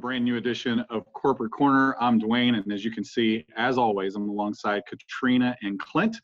brand new edition of Corporate Corner. I'm Dwayne, and as you can see, as always, I'm alongside Katrina and Clint.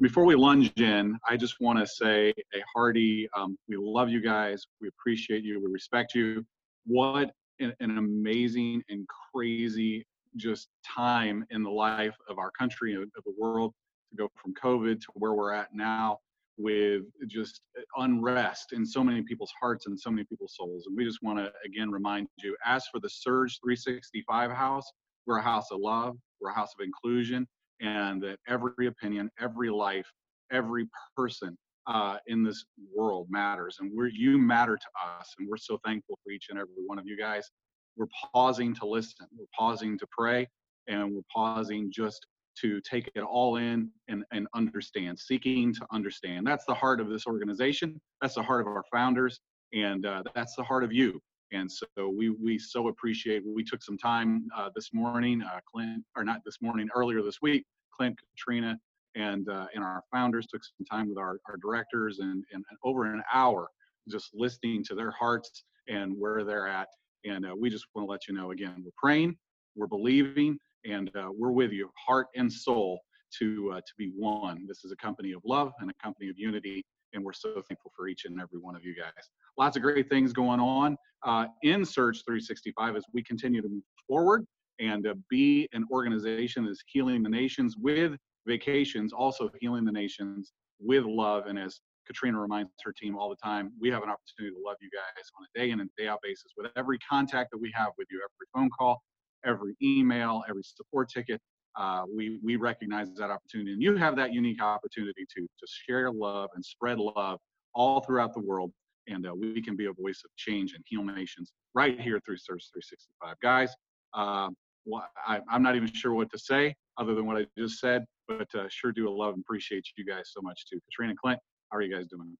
Before we lunge in, I just want to say a hearty, um, we love you guys, we appreciate you, we respect you. What an, an amazing and crazy just time in the life of our country and of the world to go from COVID to where we're at now with just unrest in so many people's hearts and so many people's souls. And we just want to again remind you as for the Surge 365 house, we're a house of love, we're a house of inclusion, and that every opinion, every life, every person uh, in this world matters. And we're you matter to us, and we're so thankful for each and every one of you guys. We're pausing to listen, we're pausing to pray, and we're pausing just to take it all in and, and understand, seeking to understand. That's the heart of this organization. That's the heart of our founders, and uh, that's the heart of you. And so we we so appreciate. We took some time uh, this morning, uh, Clint, or not this morning, earlier this week. Clint, Katrina, and uh, and our founders took some time with our, our directors and, and over an hour just listening to their hearts and where they're at. And uh, we just want to let you know again, we're praying, we're believing, and uh, we're with you, heart and soul, to uh, to be one. This is a company of love and a company of unity, and we're so thankful for each and every one of you guys. Lots of great things going on uh, in Surge 365 as we continue to move forward and uh, be an organization that's healing the nations with vacations, also healing the nations with love. And as Katrina reminds her team all the time, we have an opportunity to love you guys on a day in and day out basis with every contact that we have with you, every phone call, every email, every support ticket. Uh, we we recognize that opportunity, and you have that unique opportunity to to share love and spread love all throughout the world, and uh, we can be a voice of change and heal nations right here through Surge 365. Guys, uh, well, I, am not even sure what to say other than what I just said, but uh, sure do love and appreciate you guys so much too. Katrina Clint, how are you guys doing?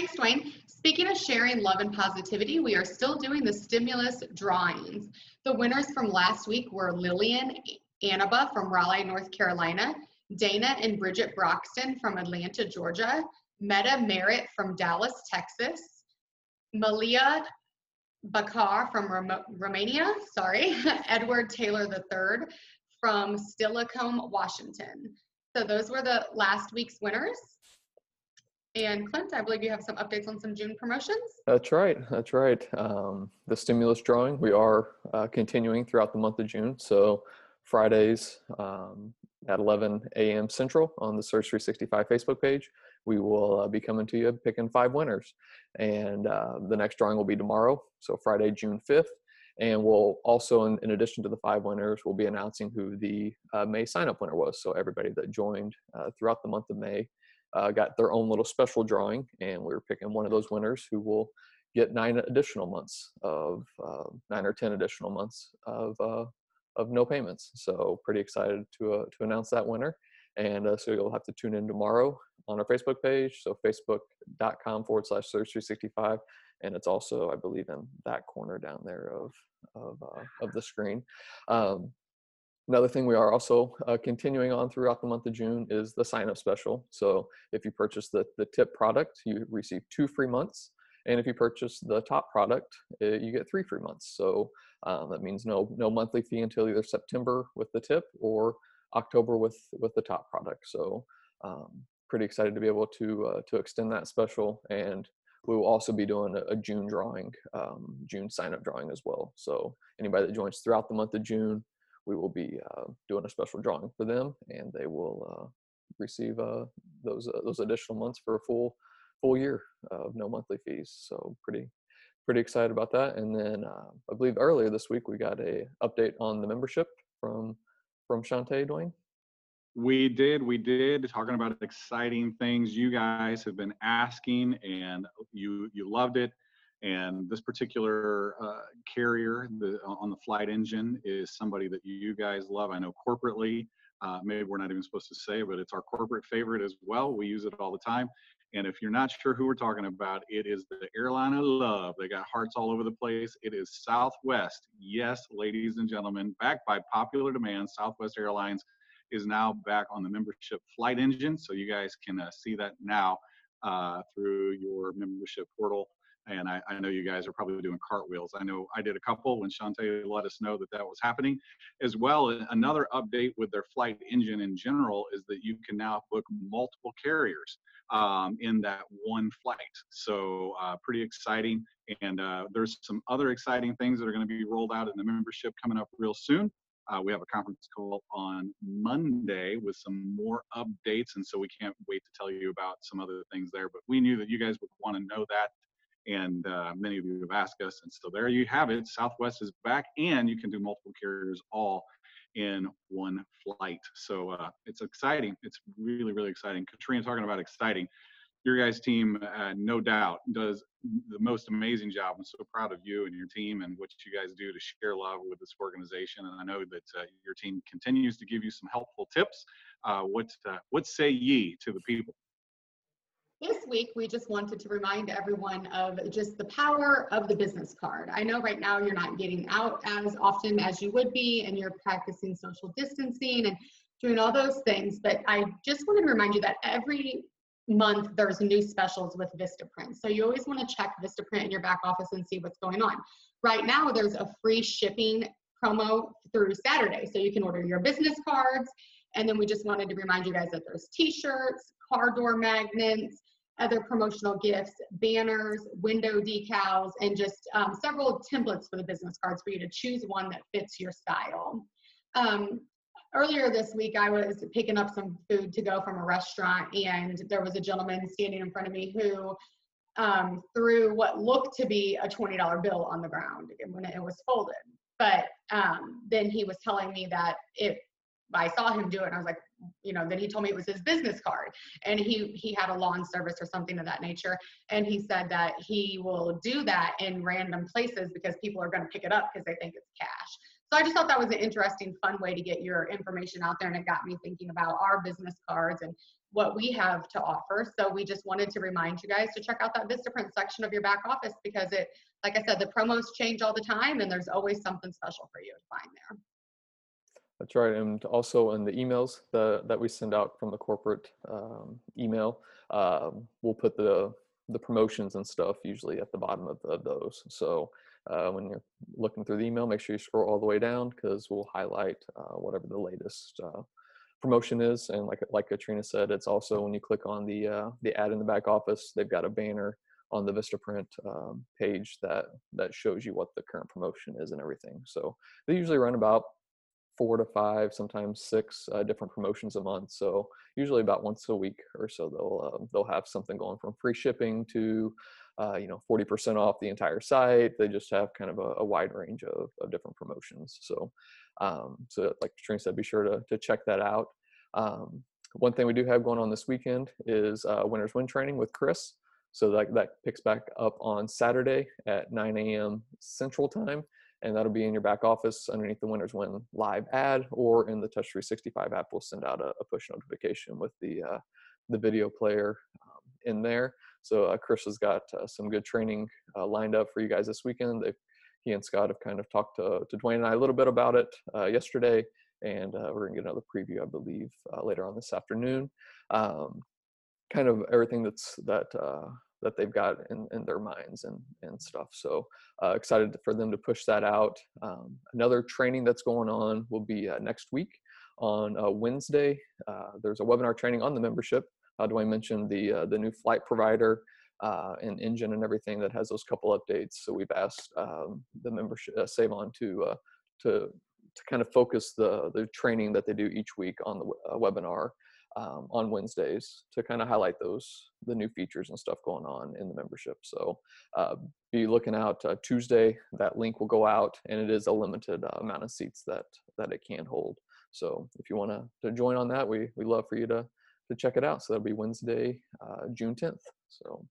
Thanks, Dwayne. Speaking of sharing love and positivity, we are still doing the stimulus drawings. The winners from last week were Lillian Annaba from Raleigh, North Carolina, Dana and Bridget Broxton from Atlanta, Georgia, Meta Merritt from Dallas, Texas, Malia Bakar from Rom- Romania, sorry, Edward Taylor III from Steilacoom, Washington. So those were the last week's winners. And Clint, I believe you have some updates on some June promotions. That's right. That's right. Um, the stimulus drawing, we are uh, continuing throughout the month of June. So Fridays um, at 11 a.m. Central on the Surge 365 Facebook page, we will uh, be coming to you picking five winners. And uh, the next drawing will be tomorrow, so Friday, June 5th. And we'll also, in, in addition to the five winners, we'll be announcing who the uh, May sign up winner was. So everybody that joined uh, throughout the month of May uh, got their own little special drawing, and we are picking one of those winners who will get nine additional months of uh, nine or ten additional months of uh, of no payments. So pretty excited to uh, to announce that winner, and uh, so you'll have to tune in tomorrow on our Facebook page. So facebook.com forward slash surge 365, and it's also I believe in that corner down there of of uh, of the screen. Um, Another thing we are also uh, continuing on throughout the month of June is the sign up special. So if you purchase the, the tip product, you receive two free months. And if you purchase the top product, uh, you get three free months. So um, that means no no monthly fee until either September with the tip or October with with the top product. So um, pretty excited to be able to uh, to extend that special, and we will also be doing a, a June drawing, um, June sign up drawing as well. So anybody that joins throughout the month of June we will be uh, doing a special drawing for them, and they will uh, receive uh, those those additional months for a full full year of no monthly fees. So pretty pretty excited about that. And then I believe earlier this week we got a update on the membership from from Shantae Dwayne. We did, we did, talking about exciting things you guys have been asking, and you you loved it. And this particular uh, carrier the, on the flight engine is somebody that you guys love. I know corporately, uh, maybe we're not even supposed to say, but it's our corporate favorite as well. We use it all the time. And if you're not sure who we're talking about, it is the airline of love. They got hearts all over the place. It is Southwest. Yes, ladies and gentlemen, backed by popular demand, Southwest Airlines is now back on the membership flight engine. So you guys can uh, see that now uh, through your membership portal And I, I know you guys are probably doing cartwheels. I know I did a couple when Shantae let us know that that was happening. As well, another update with their flight engine in general is that you can now book multiple carriers um, in that one flight. So uh, pretty exciting. And uh, there's some other exciting things that are going to be rolled out in the membership coming up real soon. Uh, we have a conference call on Monday with some more updates, and so we can't wait to tell you about some other things there. But we knew that you guys would want to know that, and uh, many of you have asked us, and so there you have it. Southwest is back, and you can do multiple carriers all in one flight. So uh, it's exciting. It's really, really exciting. Katrina talking about exciting your guys' team, uh, no doubt, does the most amazing job. I'm so proud of you and your team and what you guys do to share love with this organization. And I know that uh, your team continues to give you some helpful tips. Uh, what uh, what say ye to the people? This week, we just wanted to remind everyone of just the power of the business card. I know right now you're not getting out as often as you would be, and you're practicing social distancing and doing all those things. But I just wanted to remind you that every month there's new specials with Vistaprint. So you always want to check Vistaprint in your back office and see what's going on. Right now there's a free shipping promo through Saturday. So you can order your business cards. And then we just wanted to remind you guys that there's t-shirts, car door magnets, other promotional gifts, banners, window decals, and just um, several templates for the business cards for you to choose one that fits your style. Um, earlier this week, I was picking up some food to go from a restaurant, and there was a gentleman standing in front of me who um, threw what looked to be a $20 bill on the ground when it was folded. But um, then he was telling me that if I saw him do it, and I was like, you know, then he told me it was his business card, and he he had a lawn service or something of that nature, and he said that he will do that in random places because people are going to pick it up because they think it's cash. So I just thought that was an interesting, fun way to get your information out there. And it got me thinking about our business cards and what we have to offer. So we just wanted to remind you guys to check out that Vistaprint section of your back office because it, like I said, the promos change all the time and there's always something special for you to find there. That's right. And also in the emails that, that we send out from the corporate um, email, uh, we'll put the, the promotions and stuff usually at the bottom of, of those. So uh, when you're looking through the email, make sure you scroll all the way down because we'll highlight uh, whatever the latest uh, promotion is. And like like Katrina said, it's also when you click on the uh, the ad in the back office, they've got a banner on the Vistaprint um, page that that shows you what the current promotion is and everything. So they usually run about four to five, sometimes six uh, different promotions a month. So usually about once a week or so they'll uh, they'll have something going from free shipping to uh, you know 40% off the entire site. They just have kind of a, a wide range of, of different promotions. So um, so like Katrina said, be sure to to check that out. Um, one thing we do have going on this weekend is uh, Winners Win training with Chris. So that that picks back up on Saturday at 9 a.m. Central Time and that'll be in your back office underneath the Winners Win live ad, or in the Touch 365 app. We'll send out a, a push notification with the uh, the video player um, in there. So uh, Chris has got uh, some good training uh, lined up for you guys this weekend. They've, he and Scott have kind of talked to, to Dwayne and I a little bit about it uh, yesterday, and uh, we're gonna get another preview, I believe, later on this afternoon. Um, kind of everything that's that that they've got in, in their minds and, and stuff. So uh, excited for them to push that out. Um, another training that's going on will be uh, next week on uh, Wednesday. Uh, there's a webinar training on the membership. Uh, Dwayne mentioned the uh, the new flight provider and engine and everything that has those couple updates. So we've asked um, the membership Save On to to to kind of focus the the training that they do each week on the webinar um, on Wednesdays to kind of highlight those the new features and stuff going on in the membership. So uh, be looking out uh, Tuesday. That link will go out, and it is a limited uh, amount of seats that that it can hold. So if you want to join on that, we we love for you to to check it out. So that'll be Wednesday, uh, June 10th. So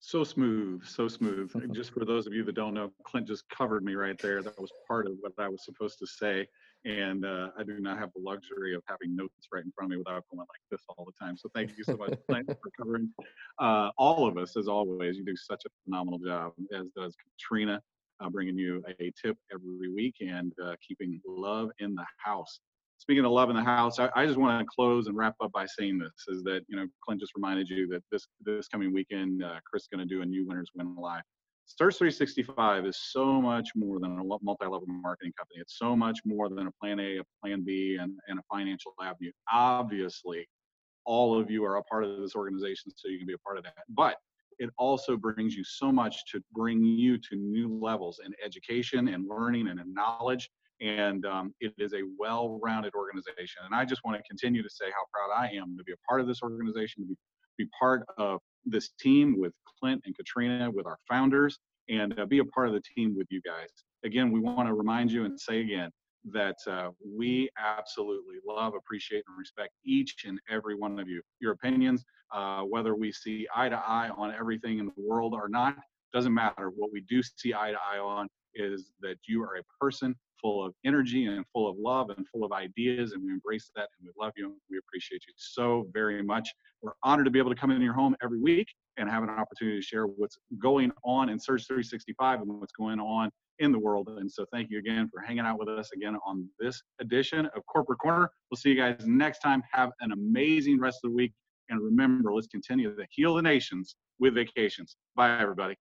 so smooth, so smooth. just for those of you that don't know, Clint just covered me right there. That was part of what I was supposed to say and uh, I do not have the luxury of having notes right in front of me without going like this all the time. So thank you so much Clint, for covering uh, all of us as always. You do such a phenomenal job, as does Katrina, uh, bringing you a tip every week and uh, keeping love in the house. Speaking of love in the house, I, I just want to close and wrap up by saying this: is that you know Clint just reminded you that this this coming weekend, uh, Chris is going to do a new Winners Win Live. Surge 365 is so much more than a multi-level marketing company. It's so much more than a plan A, a plan B, and, and a financial avenue. Obviously, all of you are a part of this organization, so you can be a part of that. But it also brings you so much to bring you to new levels in education and learning and in knowledge. And um, it is a well rounded organization. And I just want to continue to say how proud I am to be a part of this organization, to be, be part of this team with Clint and Katrina, with our founders, and uh, be a part of the team with you guys. Again, we want to remind you and say again that uh, we absolutely love, appreciate, and respect each and every one of you. Your opinions, uh, whether we see eye to eye on everything in the world or not, doesn't matter. What we do see eye to eye on is that you are a person full of energy and full of love and full of ideas, and we embrace that and we love you. We appreciate you so very much. We're honored to be able to come in your home every week and have an opportunity to share what's going on in Surge 365 and what's going on in the world. And so thank you again for hanging out with us again on this edition of Corporate Corner. We'll see you guys next time. Have an amazing rest of the week. And remember, let's continue to heal the nations with vacations. Bye, everybody.